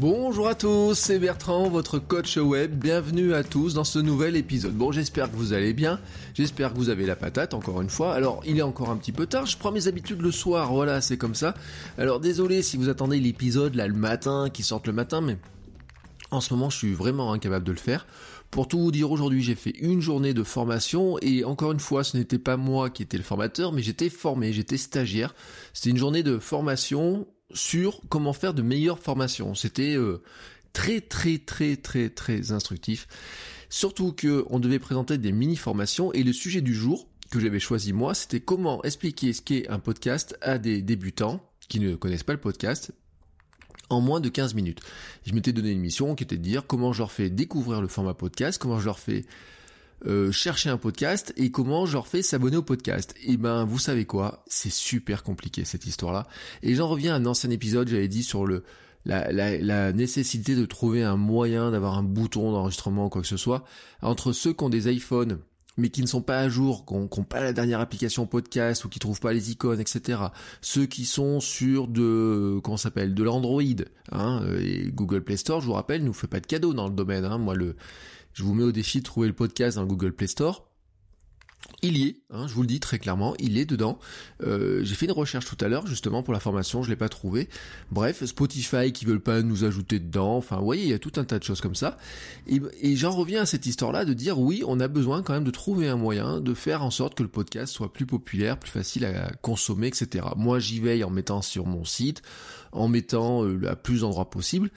Bonjour à tous, c'est Bertrand, votre coach web. Bienvenue à tous dans ce nouvel épisode. Bon, j'espère que vous allez bien. J'espère que vous avez la patate, encore une fois. Alors, il est encore un petit peu tard. Je prends mes habitudes le soir. Voilà, c'est comme ça. Alors, désolé si vous attendez l'épisode là le matin, qui sorte le matin, mais en ce moment, je suis vraiment incapable de le faire. Pour tout vous dire, aujourd'hui, j'ai fait une journée de formation et encore une fois, ce n'était pas moi qui étais le formateur, mais j'étais formé, j'étais stagiaire. C'était une journée de formation sur comment faire de meilleures formations. C'était euh, très très très très très instructif. Surtout que on devait présenter des mini formations et le sujet du jour que j'avais choisi moi, c'était comment expliquer ce qu'est un podcast à des débutants qui ne connaissent pas le podcast en moins de 15 minutes. Je m'étais donné une mission qui était de dire comment je leur fais découvrir le format podcast, comment je leur fais euh, chercher un podcast et comment je leur fais s'abonner au podcast. Et ben vous savez quoi, c'est super compliqué cette histoire-là. Et j'en reviens à un ancien épisode, j'avais dit sur le la, la, la, nécessité de trouver un moyen d'avoir un bouton d'enregistrement ou quoi que ce soit. Entre ceux qui ont des iPhones mais qui ne sont pas à jour, qui n'ont pas la dernière application podcast ou qui trouvent pas les icônes, etc. Ceux qui sont sur de comment s'appelle? De l'Android, hein, et Google Play Store, je vous rappelle, nous fait pas de cadeau dans le domaine. Hein. Moi, le, je vous mets au défi de trouver le podcast dans le Google Play Store. Il y est, hein, je vous le dis très clairement, il est dedans. Euh, j'ai fait une recherche tout à l'heure justement pour la formation, je l'ai pas trouvé. Bref, Spotify qui veulent pas nous ajouter dedans. Enfin, vous voyez, il y a tout un tas de choses comme ça. Et, et j'en reviens à cette histoire-là de dire oui, on a besoin quand même de trouver un moyen de faire en sorte que le podcast soit plus populaire, plus facile à consommer, etc. Moi, j'y veille en mettant sur mon site, en mettant euh, à plus d'endroits possible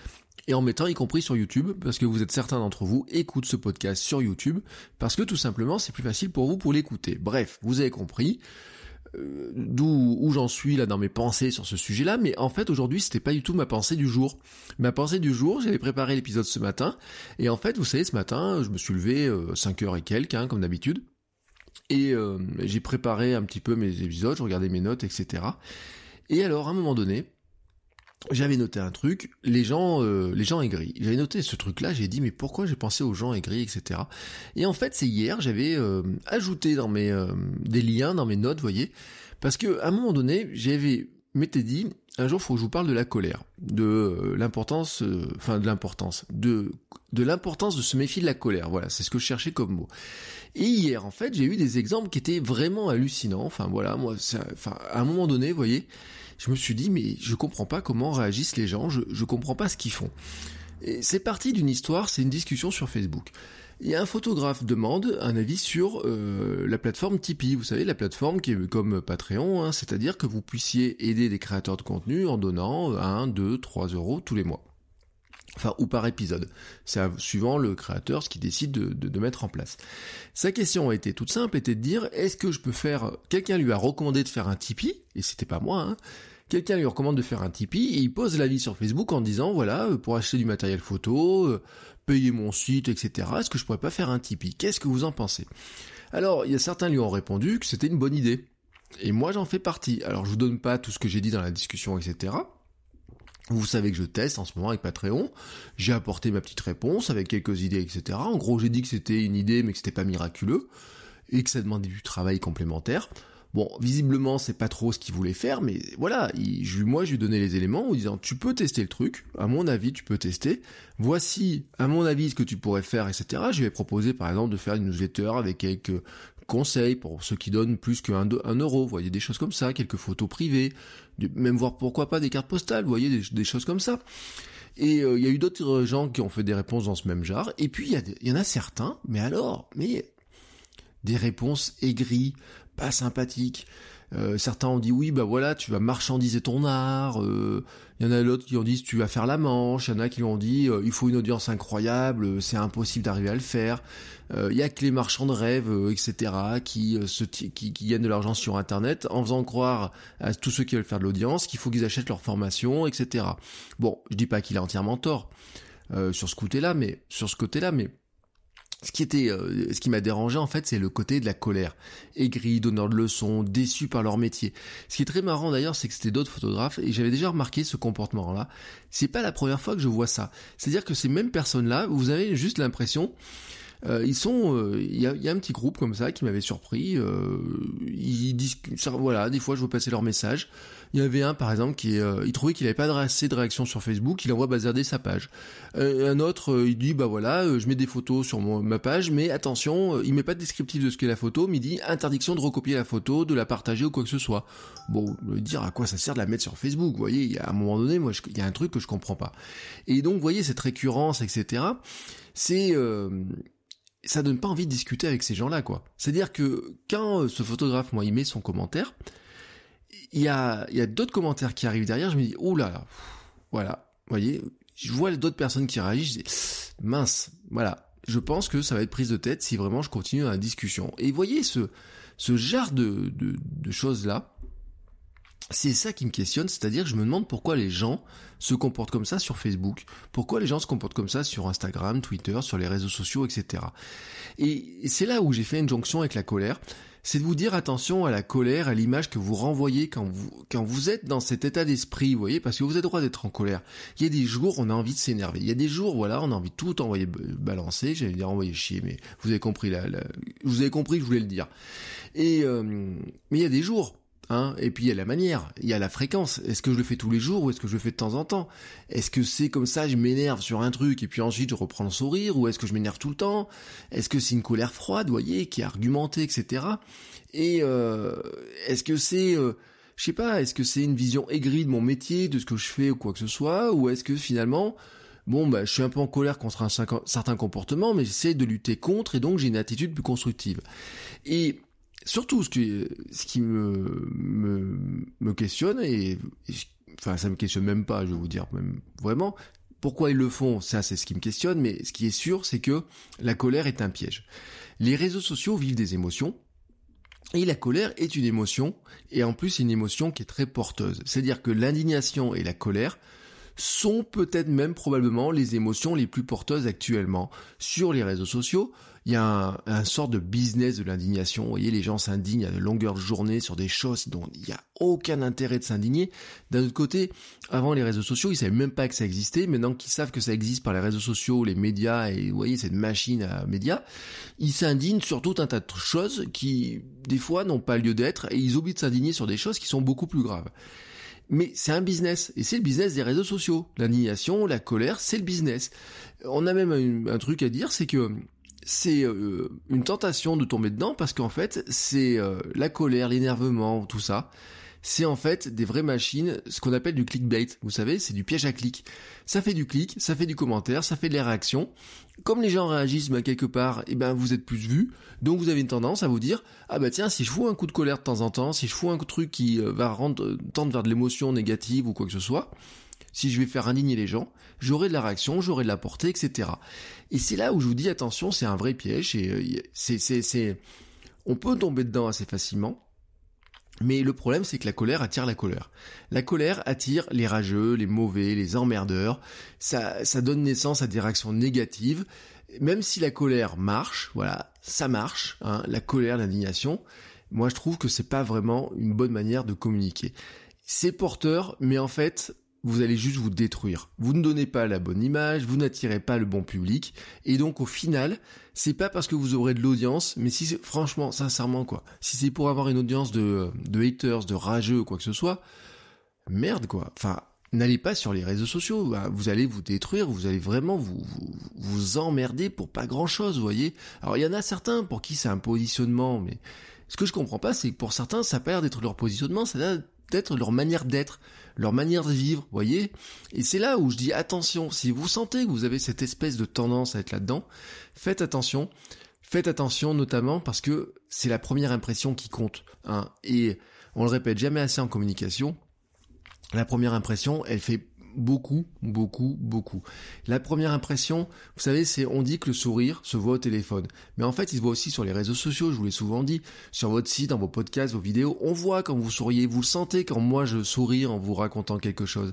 et en mettant y compris sur YouTube, parce que vous êtes certains d'entre vous écoutent ce podcast sur YouTube, parce que tout simplement c'est plus facile pour vous pour l'écouter. Bref, vous avez compris euh, d'où où j'en suis là dans mes pensées sur ce sujet-là, mais en fait aujourd'hui c'était pas du tout ma pensée du jour. Ma pensée du jour, j'avais préparé l'épisode ce matin, et en fait vous savez ce matin je me suis levé 5 euh, heures et quelques, hein, comme d'habitude, et euh, j'ai préparé un petit peu mes épisodes, je regardais mes notes, etc. Et alors à un moment donné, j'avais noté un truc, les gens, euh, les gens aigris. J'avais noté ce truc-là, j'ai dit mais pourquoi j'ai pensé aux gens aigris, etc. Et en fait, c'est hier, j'avais euh, ajouté dans mes euh, des liens dans mes notes, voyez, parce que à un moment donné, j'avais m'étais dit un jour, faut que je vous parle de la colère, de l'importance, enfin de l'importance, de de l'importance de se méfier de la colère. Voilà, c'est ce que je cherchais comme mot. Et hier, en fait, j'ai eu des exemples qui étaient vraiment hallucinants. Enfin voilà, moi, enfin à un moment donné, vous voyez je me suis dit mais je comprends pas comment réagissent les gens, je, je comprends pas ce qu'ils font. Et c'est parti d'une histoire, c'est une discussion sur Facebook. A un photographe demande un avis sur euh, la plateforme Tipeee, vous savez, la plateforme qui est comme Patreon, hein, c'est-à-dire que vous puissiez aider des créateurs de contenu en donnant 1, 2, 3 euros tous les mois enfin ou par épisode. C'est suivant le créateur ce qu'il décide de, de, mettre en place. Sa question a été toute simple, était de dire est-ce que je peux faire. Quelqu'un lui a recommandé de faire un Tipeee, et c'était pas moi, hein. Quelqu'un lui recommande de faire un Tipeee et il pose l'avis sur Facebook en disant voilà, euh, pour acheter du matériel photo, euh, payer mon site, etc. Est-ce que je pourrais pas faire un Tipeee? Qu'est-ce que vous en pensez? Alors, il y a certains lui ont répondu que c'était une bonne idée. Et moi j'en fais partie. Alors je vous donne pas tout ce que j'ai dit dans la discussion, etc. Vous savez que je teste en ce moment avec Patreon. J'ai apporté ma petite réponse avec quelques idées, etc. En gros, j'ai dit que c'était une idée, mais que c'était pas miraculeux et que ça demandait du travail complémentaire. Bon, visiblement, c'est pas trop ce qu'il voulait faire, mais voilà, moi, je lui ai donné les éléments en disant, tu peux tester le truc, à mon avis, tu peux tester. Voici, à mon avis, ce que tu pourrais faire, etc. Je lui ai proposé, par exemple, de faire une newsletter avec quelques conseils pour ceux qui donnent plus qu'un un euro, vous voyez, des choses comme ça, quelques photos privées, même voir pourquoi pas des cartes postales, vous voyez, des, choses comme ça. Et euh, il y a eu d'autres gens qui ont fait des réponses dans ce même genre, et puis il y, y en a certains, mais alors, mais des réponses aigries, pas sympathiques, Euh, certains ont dit oui, bah voilà, tu vas marchandiser ton art. Euh, il y en a d'autres qui ont dit tu vas faire la manche. Il y en a qui ont dit il faut une audience incroyable, c'est impossible d'arriver à le faire. Il y a que les marchands de rêves, etc., qui, se qui, qui gagnent de l'argent sur Internet en faisant croire à tous ceux qui veulent faire de l'audience qu'il faut qu'ils achètent leur formation, etc. Bon, je dis pas qu'il a entièrement tort sur ce côté-là, mais sur ce côté-là, mais ce qui était, euh, ce qui m'a dérangé en fait, c'est le côté de la colère, aigri, donneur de leçons, déçu par leur métier. Ce qui est très marrant d'ailleurs, c'est que c'était d'autres photographes et j'avais déjà remarqué ce comportement-là. C'est pas la première fois que je vois ça. C'est-à-dire que ces mêmes personnes-là, vous avez juste l'impression euh, ils sont, euh, il y, a, y, a, un petit groupe comme ça qui m'avait surpris. Euh, ils discutent, voilà, des fois je vois passer leurs messages. Il y avait un par exemple qui, il trouvait qu'il avait pas assez de réactions sur Facebook, il envoie bazarder sa page. un autre, il dit bah voilà, je mets des photos sur mon, ma page, mais attention, il met pas de descriptif de ce qu'est la photo, mais il dit interdiction de recopier la photo, de la partager ou quoi que ce soit. Bon, dire à quoi ça sert de la mettre sur Facebook, vous voyez, y à un moment donné, moi, il y a un truc que je comprends pas. Et donc, vous voyez cette récurrence, etc. C'est ça donne pas envie de discuter avec ces gens-là, quoi. C'est-à-dire que quand euh, ce photographe, moi, il met son commentaire, il y a, d'autres commentaires qui arrivent derrière, je me dis, oh là là, voilà, vous voyez, je vois d'autres personnes qui réagissent, je dis, mince, voilà, je pense que ça va être prise de tête si vraiment je continue la discussion. Et vous voyez ce, ce genre de, de, de choses-là, c'est ça qui me questionne, c'est-à-dire je me demande pourquoi les gens se comportent comme ça sur Facebook, pourquoi les gens se comportent comme ça sur Instagram, Twitter, sur les réseaux sociaux, etc. Et c'est là où j'ai fait une jonction avec la colère, c'est de vous dire attention à la colère, à l'image que vous renvoyez quand vous, quand vous êtes dans cet état d'esprit, vous voyez, parce que vous avez le droit d'être en colère. Il y a des jours, on a envie de s'énerver. Il y a des jours, voilà, on a envie de tout envoyer balancer, j'allais dire envoyer chier, mais vous avez compris la, vous avez compris je voulais le dire. Et, euh, mais il y a des jours, Hein et puis il y a la manière, il y a la fréquence. Est-ce que je le fais tous les jours ou est-ce que je le fais de temps en temps? Est-ce que c'est comme ça, je m'énerve sur un truc et puis ensuite je reprends le sourire ou est-ce que je m'énerve tout le temps? Est-ce que c'est une colère froide, voyez, qui est argumentée, etc. Et euh, est-ce que c'est, euh, je sais pas, est-ce que c'est une vision aigrie de mon métier, de ce que je fais ou quoi que ce soit, ou est-ce que finalement bon bah je suis un peu en colère contre un certain comportement, mais j'essaie de lutter contre et donc j'ai une attitude plus constructive. Et surtout ce qui, ce qui me, me, me questionne, et, enfin ça me questionne même pas, je vais vous dire, même vraiment, pourquoi ils le font, ça c'est ce qui me questionne, mais ce qui est sûr, c'est que la colère est un piège. Les réseaux sociaux vivent des émotions, et la colère est une émotion, et en plus une émotion qui est très porteuse. C'est-à-dire que l'indignation et la colère sont peut-être même probablement les émotions les plus porteuses actuellement sur les réseaux sociaux. Il y a un, un sort de business de l'indignation. Vous voyez, les gens s'indignent à de longueur de journée sur des choses dont il n'y a aucun intérêt de s'indigner. D'un autre côté, avant les réseaux sociaux, ils savaient même pas que ça existait. Maintenant qu'ils savent que ça existe par les réseaux sociaux, les médias, et vous voyez, cette machine à médias, ils s'indignent sur tout un tas de choses qui, des fois, n'ont pas lieu d'être, et ils oublient de s'indigner sur des choses qui sont beaucoup plus graves. Mais c'est un business, et c'est le business des réseaux sociaux. L'indignation, la colère, c'est le business. On a même un, truc à dire, c'est que c'est euh, une tentation de tomber dedans parce qu'en fait, c'est euh, la colère, l'énervement, tout ça c'est en fait des vraies machines, ce qu'on appelle du clickbait. Vous savez, c'est du piège à clic. Ça fait du clic, ça fait du commentaire, ça fait de la réaction. Comme les gens réagissent ben, quelque part, et eh ben vous êtes plus vus, donc vous avez une tendance à vous dire ah bah tiens si je fous un coup de colère de temps en temps, si je fous un truc qui euh, va rendre tendre vers de l'émotion négative ou quoi que ce soit, si je vais faire indigner les gens, j'aurai de la réaction, j'aurai de la portée, etc. Et c'est là où je vous dis attention, c'est un vrai piège et euh, c'est c'est c'est on peut tomber dedans assez facilement. Mais le problème, c'est que la colère attire la colère. La colère attire les rageux, les mauvais, les emmerdeurs. Ça, ça donne naissance à des réactions négatives. Même si la colère marche, voilà, ça marche, hein, la colère, l'indignation. Moi, je trouve que c'est pas vraiment une bonne manière de communiquer. C'est porteur, mais en fait, vous allez juste vous détruire. Vous ne donnez pas la bonne image, vous n'attirez pas le bon public, et donc au final, c'est pas parce que vous aurez de l'audience, mais si franchement, sincèrement quoi, si c'est pour avoir une audience de, de haters, de rageux quoi que ce soit, merde quoi. Enfin, n'allez pas sur les réseaux sociaux, bah, vous allez vous détruire, vous allez vraiment vous, vous, vous emmerder pour pas grand chose, vous voyez. Alors il y en a certains pour qui c'est un positionnement, mais ce que je comprends pas, c'est que pour certains, ça a d'être leur positionnement, ça peut-être leur manière d'être, leur manière de vivre, voyez Et c'est là où je dis attention, si vous sentez que vous avez cette espèce de tendance à être là-dedans, faites attention. Faites attention notamment parce que c'est la première impression qui compte. Hein. Et on le répète jamais assez en communication, la première impression, elle fait beaucoup, beaucoup, beaucoup. La première impression, vous savez, c'est on dit que le sourire se voit au téléphone, mais en fait, il se voit aussi sur les réseaux sociaux. Je vous l'ai souvent dit, sur votre site, dans vos podcasts, vos vidéos, on voit quand vous souriez, vous le sentez quand moi je souris en vous racontant quelque chose.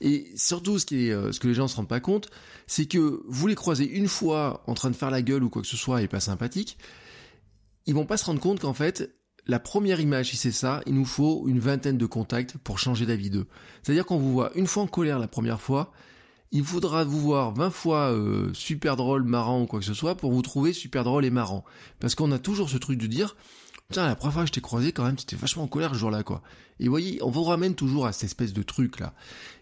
Et surtout, ce qui est, euh, ce que les gens se rendent pas compte, c'est que vous les croisez une fois en train de faire la gueule ou quoi que ce soit et pas sympathique, ils vont pas se rendre compte qu'en fait, la première image, si c'est ça, il nous faut une vingtaine de contacts pour changer d'avis d'eux. C'est-à-dire qu'on vous voit une fois en colère la première fois, il faudra vous voir 20 fois euh, super drôle, marrant ou quoi que ce soit pour vous trouver super drôle et marrant. Parce qu'on a toujours ce truc de dire, tiens, la première fois que je t'ai croisé quand même, tu étais vachement en colère ce jour-là, quoi. Et vous voyez, on vous ramène toujours à cette espèce de truc-là.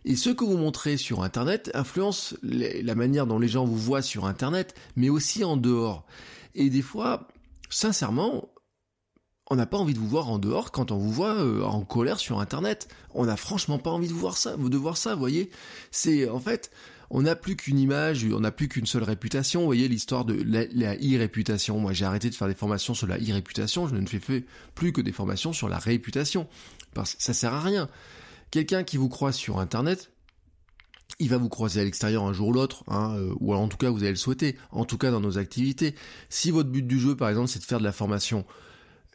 Et ce que vous montrez sur Internet influence la manière dont les gens vous voient sur Internet, mais aussi en dehors. Et des fois, sincèrement, on n'a pas envie de vous voir en dehors quand on vous voit euh, en colère sur internet. On n'a franchement pas envie de voir ça, de voir ça, vous voyez. C'est en fait, on n'a plus qu'une image, on n'a plus qu'une seule réputation. Vous voyez l'histoire de la, e-réputation. Moi, j'ai arrêté de faire des formations sur la e-réputation. Je ne fais plus que des formations sur la réputation parce que ça sert à rien. Quelqu'un qui vous croise sur internet, il va vous croiser à l'extérieur un jour ou l'autre, hein, euh, ou en tout cas vous allez le souhaiter, en tout cas dans nos activités. Si votre but du jeu, par exemple, c'est de faire de la formation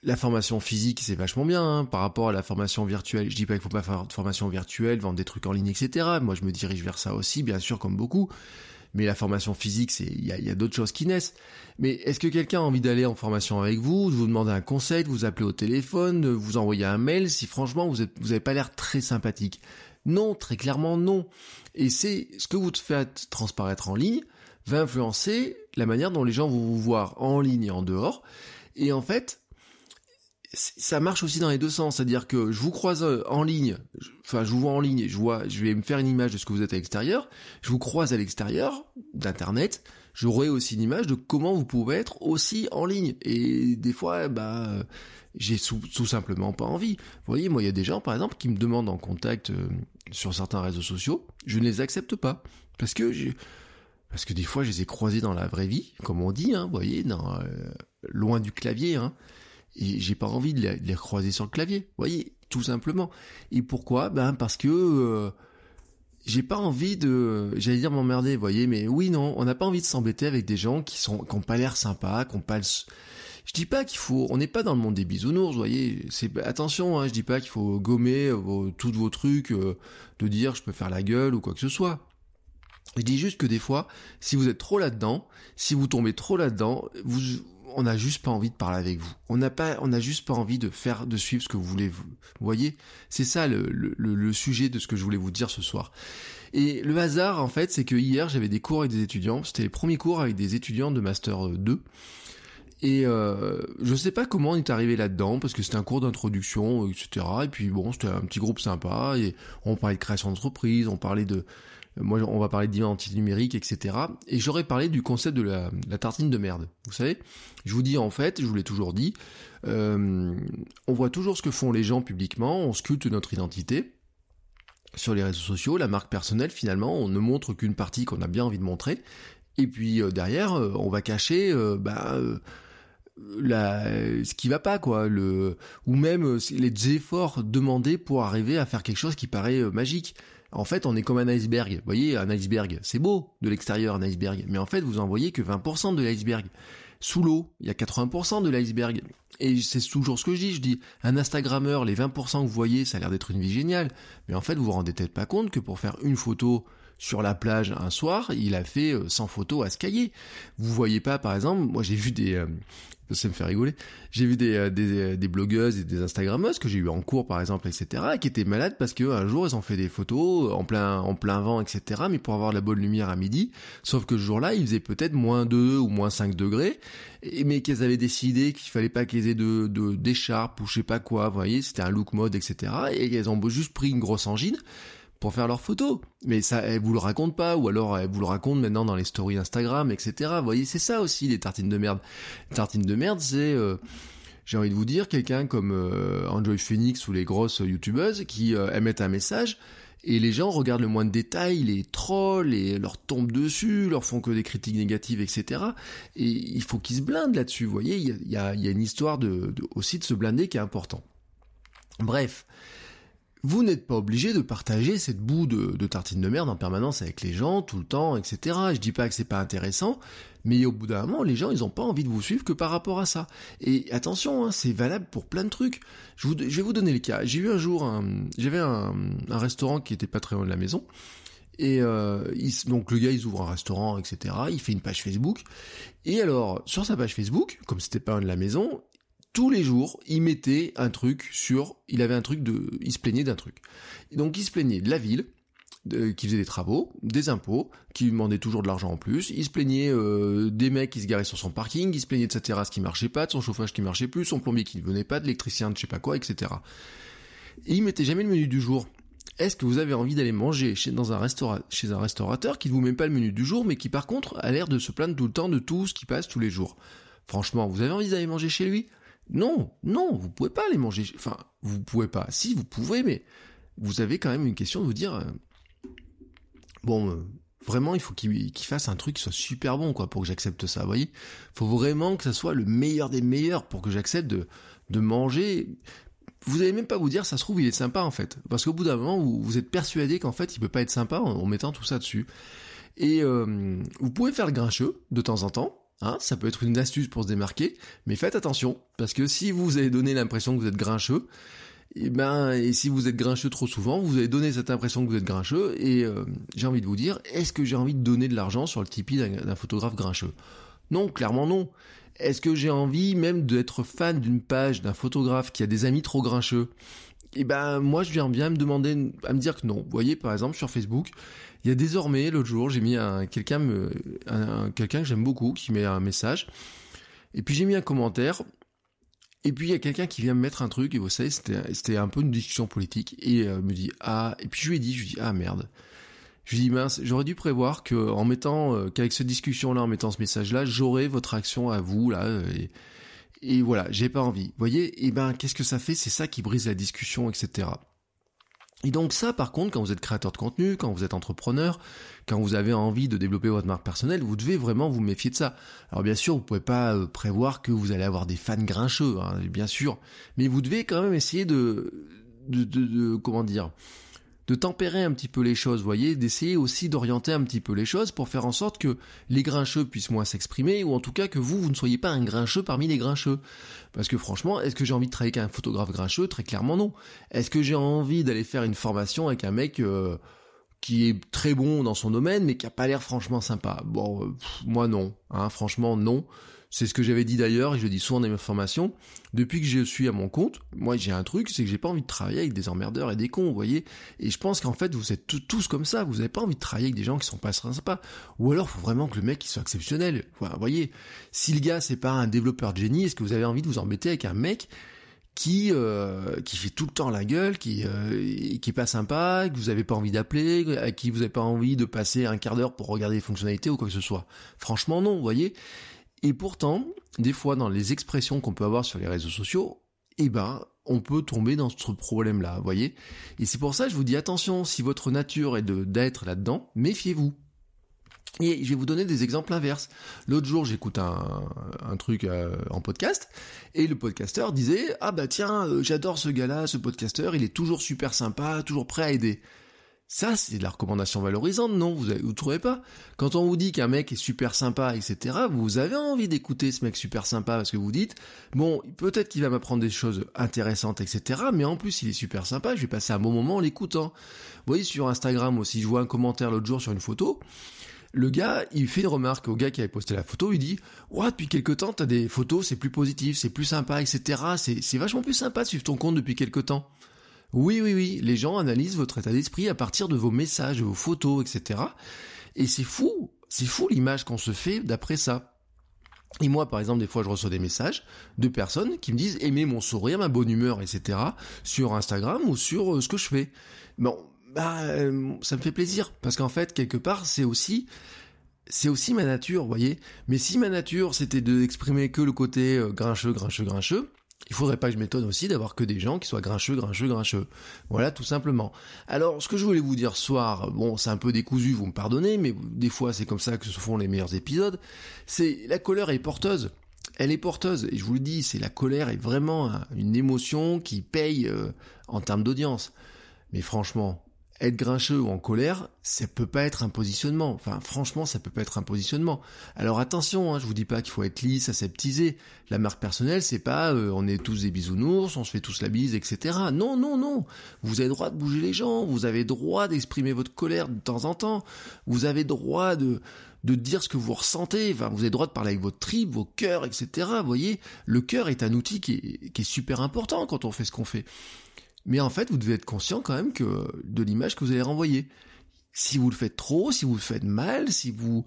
la formation physique, c'est vachement bien hein, par rapport à la formation virtuelle. Je dis pas qu'il faut pas faire de formation virtuelle, vendre des trucs en ligne, etc. Moi, je me dirige vers ça aussi, bien sûr, comme beaucoup. Mais la formation physique, c'est il y a, d'autres choses qui naissent. Mais est-ce que quelqu'un a envie d'aller en formation avec vous, de vous demander un conseil, de vous appeler au téléphone, de vous envoyer un mail si franchement vous êtes, vous pas l'air très sympathique? Non, très clairement non. Et c'est ce que vous faites transparaître en ligne va influencer la manière dont les gens vont vous voir en ligne et en dehors. Et en fait, ça marche aussi dans les deux sens, c'est-à-dire que je vous croise euh, en ligne, enfin je vous vois en ligne, je vois, je vais me faire une image de ce que vous êtes à l'extérieur, je vous croise à l'extérieur d'internet, j'aurai aussi une image de comment vous pouvez être aussi en ligne. Et des fois, bah, j'ai tout simplement pas envie. Vous voyez, moi, il y a des gens, par exemple, qui me demandent en contact euh, sur certains réseaux sociaux, je ne les accepte pas parce que j'ai parce que des fois, je les ai croisés dans la vraie vie, comme on dit, hein, vous voyez, dans, euh, loin du clavier, hein. Et j'ai pas envie de les, recroiser sur le clavier. Vous voyez, tout simplement. Et pourquoi? Ben parce que euh, j'ai pas envie de, j'allais dire m'emmerder, vous voyez, mais oui non, on n'a pas envie de s'embêter avec des gens qui sont, qui ont pas l'air sympas, qui ont pas le, je dis pas qu'il faut, on n'est pas dans le monde des bisounours, vous voyez. C'est attention, hein, je dis pas qu'il faut gommer vos, tous vos trucs, euh, de dire je peux faire la gueule ou quoi que ce soit. Je dis juste que des fois, si vous êtes trop là-dedans, si vous tombez trop là-dedans, vous, on n'a juste pas envie de parler avec vous. On n'a pas, on n'a juste pas envie de faire, de suivre ce que vous voulez. Vous, voyez, c'est ça le, sujet de ce que je voulais vous dire ce soir. Et le hasard, en fait, c'est que hier j'avais des cours avec des étudiants. C'était les premiers cours avec des étudiants de master 2. Et euh, je sais pas comment on est arrivé là-dedans, parce que c'était un cours d'introduction, etc. Et puis bon, c'était un petit groupe sympa, et on parlait de création d'entreprise, on parlait de, moi, on va parler d'identité numérique, etc. Et j'aurais parlé du concept de la, tartine de merde. Vous savez, je vous dis en fait, je vous l'ai toujours dit, euh, on voit toujours ce que font les gens publiquement, on sculpte notre identité sur les réseaux sociaux, la marque personnelle finalement, on ne montre qu'une partie qu'on a bien envie de montrer, et puis euh, derrière, euh, on va cacher, bah, ce qui va pas quoi, le, ou même les efforts demandés pour arriver à faire quelque chose qui paraît magique en fait, on est comme un iceberg. Vous voyez, un iceberg, c'est beau de l'extérieur, un iceberg. Mais en fait, vous en voyez que 20% de l'iceberg. Sous l'eau, il y a 80% de l'iceberg. Et c'est toujours ce que je dis. Je dis, un Instagrammeur, les 20% que vous voyez, ça a l'air d'être une vie géniale. Mais en fait, vous vous rendez peut-être pas compte que pour faire une photo sur la plage un soir, il a fait 100 euh, photos à ce cahier. Vous voyez pas, par exemple, moi j'ai vu des, euh, ça me fait rigoler. J'ai vu des, euh, des, des, blogueuses et des instagrammeuses que j'ai eu en cours par exemple, etc., qui étaient malades parce que un jour elles ont fait des photos en plein en plein vent, etc., mais pour avoir la bonne lumière à midi. Sauf que ce jour-là, il faisait peut-être moins 2 ou moins 5 degrés, et, mais qu'elles avaient décidé qu'il fallait pas qu'elles aient de d'écharpe ou je sais pas quoi. Vous voyez, c'était un look mode, etc. Et elles ont juste pris une grosse angine pour faire leurs photos. Mais ça, elle vous le raconte pas, ou alors elle vous le raconte maintenant dans les stories Instagram, etc. Voyez, c'est ça aussi les tartines de merde. Tartines de merde, c'est, euh, j'ai envie de vous dire, quelqu'un comme euh, Enjoy Phoenix ou les grosses youtubeuses qui euh, émettent un message et les gens regardent le moins de détails, les trolls, et leur tombent dessus, leur font que des critiques négatives, etc. Et il faut qu'ils se blindent là-dessus, vous voyez, il y a, une histoire de, aussi de se blinder qui est important. Bref, vous n'êtes pas obligé de partager cette boue de, tartine de merde en permanence avec les gens, tout le temps, etc. Je dis pas que c'est pas intéressant, mais au bout d'un moment, les gens, ils ont pas envie de vous suivre que par rapport à ça. Et attention, hein, c'est valable pour plein de trucs. Je, vais vous donner le cas. J'ai eu un jour, j'avais un, un, restaurant qui était pas très loin de la maison. Et euh, donc le gars, il ouvre un restaurant, etc. Il fait une page Facebook. Et alors, sur sa page Facebook, comme c'était pas loin de la maison, tous les jours, il mettait un truc sur, il avait un truc de, il se plaignait d'un truc. donc il se plaignait de la ville, qui faisait des travaux, des impôts, qui lui demandait toujours de l'argent en plus. Il se plaignait euh, des mecs qui se garaient sur son parking, il se plaignait de sa terrasse qui marchait pas, de son chauffage qui marchait plus, son plombier qui ne venait pas, de l'électricien de je sais pas quoi, etc. Et il mettait jamais le menu du jour. Est-ce que vous avez envie d'aller manger chez un restaurateur qui ne vous met pas le menu du jour, mais qui par contre a l'air de se plaindre tout le temps de tout ce qui passe tous les jours? Franchement, vous avez envie d'aller manger chez lui? Non, non, vous pouvez pas les manger. Enfin, vous pouvez pas. Si, vous pouvez, mais vous avez quand même une question de vous dire, euh, bon, euh, vraiment, il faut qu'il fasse un truc qui soit super bon, quoi, pour que j'accepte ça. Vous voyez, faut vraiment que ça soit le meilleur des meilleurs pour que j'accepte de de manger. Vous allez même pas vous dire, ça se trouve, il est sympa en fait, parce qu'au bout d'un moment, vous, êtes persuadé qu'en fait, il peut pas être sympa en, mettant tout ça dessus. Et euh, vous pouvez faire le grincheux de temps en temps, Hein, ça peut être une astuce pour se démarquer, mais faites attention, parce que si vous avez donné l'impression que vous êtes grincheux, et eh ben, et si vous êtes grincheux trop souvent, vous avez donné cette impression que vous êtes grincheux, et euh, j'ai envie de vous dire, est-ce que j'ai envie de donner de l'argent sur le Tipeee d'un photographe grincheux? Non, clairement non. Est-ce que j'ai envie même d'être fan d'une page d'un photographe qui a des amis trop grincheux? Eh ben moi je viens bien me demander à me dire que non. Vous voyez par exemple sur Facebook, il y a désormais, l'autre jour, j'ai mis un quelqu'un quelqu'un que j'aime beaucoup qui met un message. Et puis j'ai mis un commentaire. Et puis il y a quelqu'un qui vient me mettre un truc et vous savez c'était c'était un peu une discussion politique et euh, me dit ah et puis je lui ai dit je lui dis ah merde. Je lui dis mince, j'aurais dû prévoir que en mettant euh, qu'avec cette discussion là en mettant ce message là, j'aurais votre action à vous là euh, et, et voilà, j'ai pas envie. Vous voyez, et ben qu'est-ce que ça fait? C'est ça qui brise la discussion, etc. Et donc ça, par contre, quand vous êtes créateur de contenu, quand vous êtes entrepreneur, quand vous avez envie de développer votre marque personnelle, vous devez vraiment vous méfier de ça. Alors bien sûr, vous pouvez pas euh, prévoir que vous allez avoir des fans grincheux, hein, bien sûr, mais vous devez quand même essayer de, de, de, de comment dire, de tempérer un petit peu les choses, voyez, d'essayer aussi d'orienter un petit peu les choses pour faire en sorte que les grincheux puissent moins s'exprimer, ou en tout cas que vous, vous ne soyez pas un grincheux parmi les grincheux. Parce que franchement, est-ce que j'ai envie de travailler avec un photographe grincheux? Très clairement non. Est-ce que j'ai envie d'aller faire une formation avec un mec euh, qui est très bon dans son domaine, mais qui a pas l'air franchement sympa Bon, euh, moi non, hein, franchement non. C'est ce que j'avais dit d'ailleurs, et je le dis souvent dans mes formations. Depuis que je suis à mon compte, moi j'ai un truc, c'est que j'ai pas envie de travailler avec des emmerdeurs et des cons, vous voyez. Et je pense qu'en fait, vous êtes tous comme ça, vous avez pas envie de travailler avec des gens qui sont pas sympas. Ou alors, faut vraiment que le mec il soit exceptionnel. vous voyez, si le gars c'est pas un développeur de génie, est-ce que vous avez envie de vous embêter avec un mec qui euh, qui fait tout le temps la gueule, qui euh, qui est pas sympa, que vous avez pas envie d'appeler, à qui vous avez pas envie de passer un quart d'heure pour regarder les fonctionnalités ou quoi que ce soit. Franchement non, vous voyez. Et pourtant, des fois dans les expressions qu'on peut avoir sur les réseaux sociaux, eh ben, on peut tomber dans ce problème-là, vous voyez. Et c'est pour ça que je vous dis attention, si votre nature est de d'être là-dedans, méfiez-vous. Et je vais vous donner des exemples inverses. L'autre jour, j'écoute un, truc euh, en podcast, et le podcasteur disait Ah bah tiens, euh, j'adore ce gars-là, ce podcasteur, il est toujours super sympa, toujours prêt à aider. Ça, c'est de la recommandation valorisante, non? Vous, vous trouvez pas? Quand on vous dit qu'un mec est super sympa, etc., vous avez envie d'écouter ce mec super sympa parce que vous dites, bon, peut-être qu'il va m'apprendre des choses intéressantes, etc., mais en plus, il est super sympa, je vais passer un bon moment en l'écoutant. Vous voyez, sur Instagram aussi, je vois un commentaire l'autre jour sur une photo, le gars, il fait une remarque au gars qui avait posté la photo, il dit Ouais, depuis quelques temps, t'as des photos, c'est plus positif, c'est plus sympa, etc. C'est vachement plus sympa de suivre ton compte depuis quelques temps. Oui, oui, oui, les gens analysent votre état d'esprit à partir de vos messages, de vos photos, etc. Et c'est fou, c'est fou l'image qu'on se fait d'après ça. Et moi, par exemple, des fois, je reçois des messages de personnes qui me disent aimer mon sourire, ma bonne humeur, etc. sur Instagram ou sur euh, ce que je fais. Bon, bah, euh, ça me fait plaisir parce qu'en fait, quelque part, c'est aussi c'est aussi ma nature, vous voyez. Mais si ma nature, c'était d'exprimer que le côté euh, grincheux, grincheux, grincheux, il faudrait pas que je m'étonne aussi d'avoir que des gens qui soient grincheux, grincheux, grincheux. Voilà, tout simplement. Alors, ce que je voulais vous dire ce soir, bon, c'est un peu décousu, vous me pardonnez, mais des fois c'est comme ça que se font les meilleurs épisodes, c'est la colère est porteuse. elle est porteuse. Et je vous le dis, c'est la colère est vraiment une émotion qui paye euh, en termes d'audience. Mais franchement, être grincheux ou en colère, ça peut pas être un positionnement. Enfin, franchement, ça peut pas être un positionnement. Alors attention, hein, je vous dis pas qu'il faut être lisse, aseptisé. La marque personnelle, c'est pas euh, on est tous des bisounours, on se fait tous la bise, etc. Non, non, non. Vous avez droit de bouger les gens, vous avez droit d'exprimer votre colère de temps en temps, vous avez droit de de dire ce que vous ressentez, enfin, vous avez droit de parler avec votre tripes, vos cœurs, etc. Vous voyez, le cœur est un outil qui est super important quand on fait ce qu'on fait. Mais en fait, vous devez être conscient quand même que de l'image que vous allez renvoyer. Si vous le faites trop, si vous le faites mal, si vous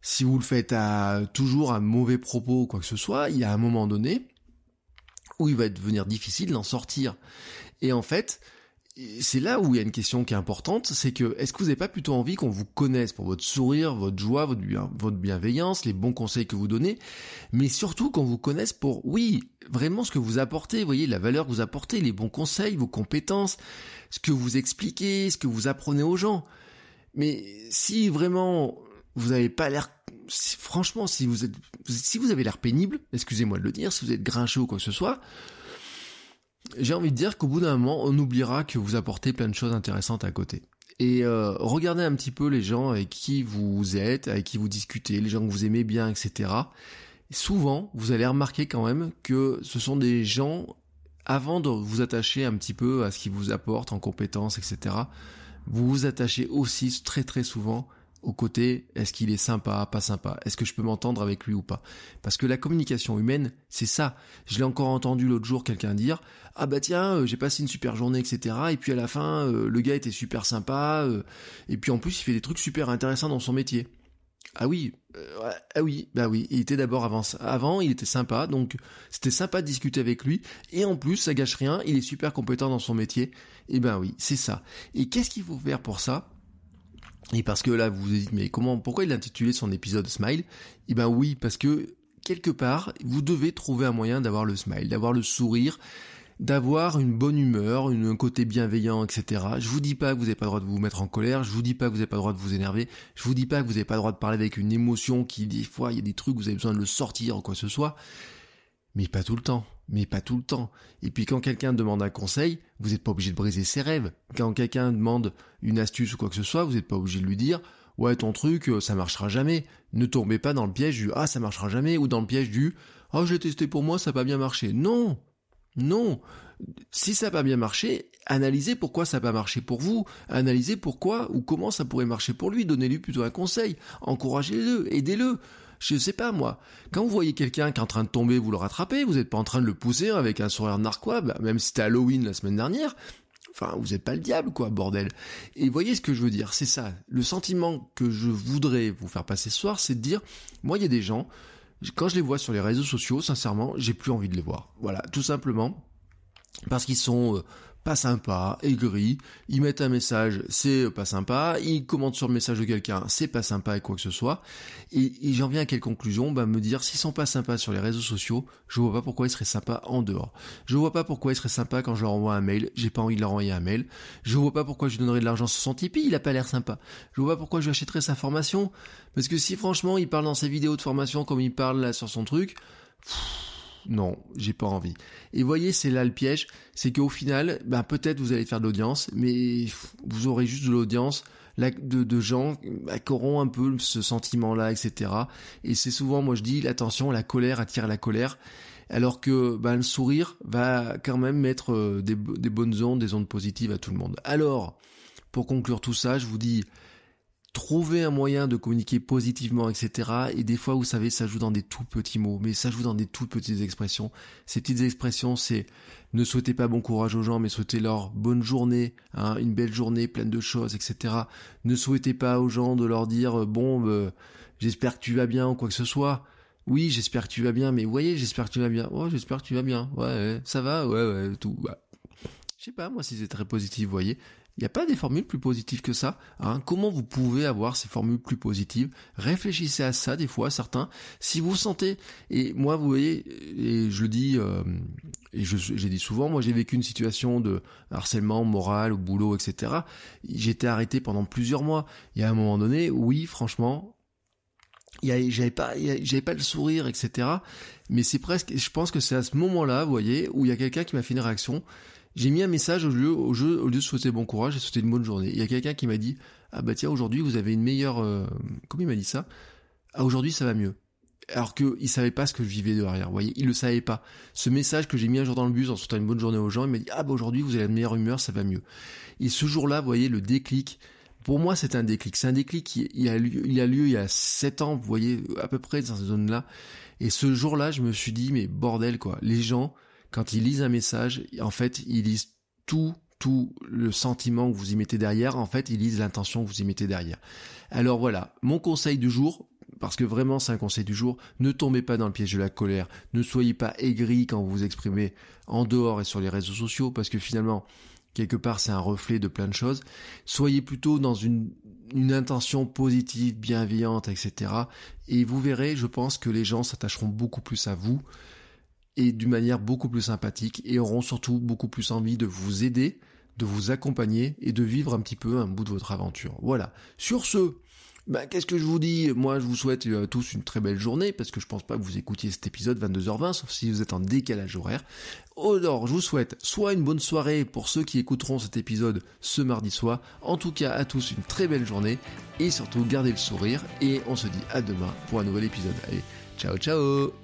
si vous le faites à toujours un mauvais propos ou quoi que ce soit, il y a un moment donné où il va devenir difficile d'en sortir. Et en fait, c'est là où il y a une question qui est importante, c'est que est-ce que vous n'avez pas plutôt envie qu'on vous connaisse pour votre sourire, votre joie, votre, bienveillance, les bons conseils que vous donnez, mais surtout qu'on vous connaisse pour, oui, vraiment ce que vous apportez, vous voyez, la valeur que vous apportez, les bons conseils, vos compétences, ce que vous expliquez, ce que vous apprenez aux gens. Mais si vraiment vous n'avez pas l'air franchement, si vous êtes, si vous avez l'air pénible, excusez-moi de le dire, si vous êtes grincheux ou quoi que ce soit, j'ai envie de dire qu'au bout d'un moment, on oubliera que vous apportez plein de choses intéressantes à côté. Et euh, regardez un petit peu les gens avec qui vous êtes, avec qui vous discutez, les gens que vous aimez bien, etc. souvent, vous allez remarquer quand même que ce sont des gens, avant de vous attacher un petit peu à ce qu'ils vous apportent en compétences, etc., vous vous attachez aussi très très souvent au côté est-ce qu'il est sympa, pas sympa, est-ce que je peux m'entendre avec lui ou pas? Parce que la communication humaine, c'est ça. Je l'ai encore entendu l'autre jour quelqu'un dire ah bah tiens euh, j'ai passé une super journée etc. Et puis à la fin euh, le gars était super sympa euh, et puis en plus il fait des trucs super intéressants dans son métier. Ah oui, ah oui, bah oui, il était d'abord avant, avant, il était sympa, donc c'était sympa de discuter avec lui, et en plus, ça gâche rien, il est super compétent dans son métier, et ben oui, c'est ça. Et qu'est-ce qu'il faut faire pour ça? Et parce que là, vous vous dites, mais comment, pourquoi il a intitulé son épisode Smile? Eh ben oui, parce que quelque part, vous devez trouver un moyen d'avoir le smile, d'avoir le sourire, d'avoir une bonne humeur, un côté bienveillant, etc. Je vous dis pas que vous n'avez pas le droit de vous mettre en colère, je vous dis pas que vous n'avez pas le droit de vous énerver, je vous dis pas que vous n'avez pas le droit de parler avec une émotion qui, des fois, il y a des trucs, vous avez besoin de le sortir ou quoi que ce soit. Mais pas tout le temps mais pas tout le temps. Et puis quand quelqu'un demande un conseil, vous n'êtes pas obligé de briser ses rêves. Quand quelqu'un demande une astuce ou quoi que ce soit, vous n'êtes pas obligé de lui dire ouais ton truc euh, ça marchera jamais. Ne tombez pas dans le piège du ah ça marchera jamais ou dans le piège du oh j'ai testé pour moi ça n'a pas bien marché. Non, non. Si ça n'a pas bien marché, analysez pourquoi ça n'a pas marché pour vous, analysez pourquoi ou comment ça pourrait marcher pour lui, donnez-lui plutôt un conseil, encouragez-le, aidez-le. Je sais pas moi. Quand vous voyez quelqu'un qui est en train de tomber, vous le rattrapez, vous n'êtes pas en train de le pousser avec un sourire narquois, bah, même si c'était Halloween la semaine dernière. Enfin, vous n'êtes pas le diable, quoi, bordel. Et voyez ce que je veux dire, c'est ça. Le sentiment que je voudrais vous faire passer ce soir, c'est de dire, moi, il y a des gens, quand je les vois sur les réseaux sociaux, sincèrement, j'ai plus envie de les voir. Voilà, tout simplement. Parce qu'ils sont euh, pas sympa, aigri, ils mettent un message, c'est pas sympa, ils commentent sur le message de quelqu'un, c'est pas sympa et quoi que ce soit. Et, j'en viens à quelle conclusion? Bah me dire s'ils sont pas sympas sur les réseaux sociaux, je vois pas pourquoi ils seraient sympas en dehors. Je vois pas pourquoi ils seraient sympas quand je leur envoie un mail, j'ai pas envie de leur envoyer un mail. Je vois pas pourquoi je lui donnerais de l'argent sur son Tipeee, il a pas l'air sympa. Je vois pas pourquoi je lui achèterais sa formation, parce que si franchement il parle dans sa vidéo de formation comme il parle là sur son truc non, j'ai pas envie. Et voyez, c'est là le piège, c'est qu'au final, bah, peut-être vous allez faire de l'audience, mais vous aurez juste de l'audience de, gens bah, qui auront un peu ce sentiment-là, etc. Et c'est souvent, moi je dis, attention, la colère attire la colère, alors que bah, le sourire va quand même mettre euh, des bonnes ondes, des ondes positives à tout le monde. Alors, pour conclure tout ça, je vous dis, trouver un moyen de communiquer positivement, etc. Et des fois, vous savez, ça joue dans des tout petits mots, mais ça joue dans des toutes petites expressions. Ces petites expressions, c'est ne souhaitez pas bon courage aux gens, mais souhaitez-leur bonne journée, hein, une belle journée pleine de choses, etc. Ne souhaitez pas aux gens de leur dire euh, bon, euh, j'espère que tu vas bien ou quoi que ce soit. Oui, j'espère que tu vas bien, mais vous voyez, j'espère que tu vas bien. Oh, j'espère que tu vas bien. Ouais, ça va, ouais, ouais, tout. Bah. Je sais pas, moi, si c'est très positif, vous voyez. Il n'y a pas des formules plus positives que ça. Hein. Comment vous pouvez avoir ces formules plus positives? Réfléchissez à ça des fois, certains. Si vous sentez, et moi vous voyez, et je le dis, euh, et j'ai dit souvent, moi j'ai vécu une situation de harcèlement moral au boulot, etc. J'étais arrêté pendant plusieurs mois. Il y a un moment donné, oui, franchement, j'avais pas, j'avais pas le sourire, etc. Mais c'est presque, je pense que c'est à ce moment-là, vous voyez, où il y a quelqu'un qui m'a fait une réaction. J'ai mis un message au lieu, au jeu, au lieu de souhaiter bon courage, j'ai souhaité une bonne journée. Il y a quelqu'un qui m'a dit, ah bah tiens, aujourd'hui vous avez une meilleure, euh... comment il m'a dit ça? Ah aujourd'hui ça va mieux. Alors que il savait pas ce que je vivais derrière, vous voyez, il le savait pas. Ce message que j'ai mis un jour dans le bus en souhaitant une bonne journée aux gens, il m'a dit, ah bah aujourd'hui vous avez la meilleure humeur, ça va mieux. Et ce jour-là, vous voyez, le déclic, pour moi, c'est un déclic. C'est un déclic qui il a, lieu, il a lieu il y a sept ans, vous voyez, à peu près dans cette zone-là. Et ce jour-là, je me suis dit, mais bordel, quoi. Les gens, quand ils lisent un message, en fait, ils lisent tout, tout le sentiment que vous y mettez derrière. En fait, ils lisent l'intention que vous y mettez derrière. Alors voilà, mon conseil du jour, parce que vraiment c'est un conseil du jour, ne tombez pas dans le piège de la colère, ne soyez pas aigri quand vous vous exprimez en dehors et sur les réseaux sociaux, parce que finalement, quelque part c'est un reflet de plein de choses. Soyez plutôt dans une, une intention positive, bienveillante, etc. Et vous verrez, je pense que les gens s'attacheront beaucoup plus à vous et d'une manière beaucoup plus sympathique et auront surtout beaucoup plus envie de vous aider, de vous accompagner et de vivre un petit peu un bout de votre aventure. Voilà. Sur ce, bah, qu'est-ce que je vous dis? Moi, je vous souhaite euh, tous une très belle journée, parce que je pense pas que vous écoutiez cet épisode 22h20, sauf si vous êtes en décalage horaire. Alors, je vous souhaite soit une bonne soirée pour ceux qui écouteront cet épisode ce mardi soir, en tout cas à tous une très belle journée, et surtout gardez le sourire, et on se dit à demain pour un nouvel épisode. Allez, ciao ciao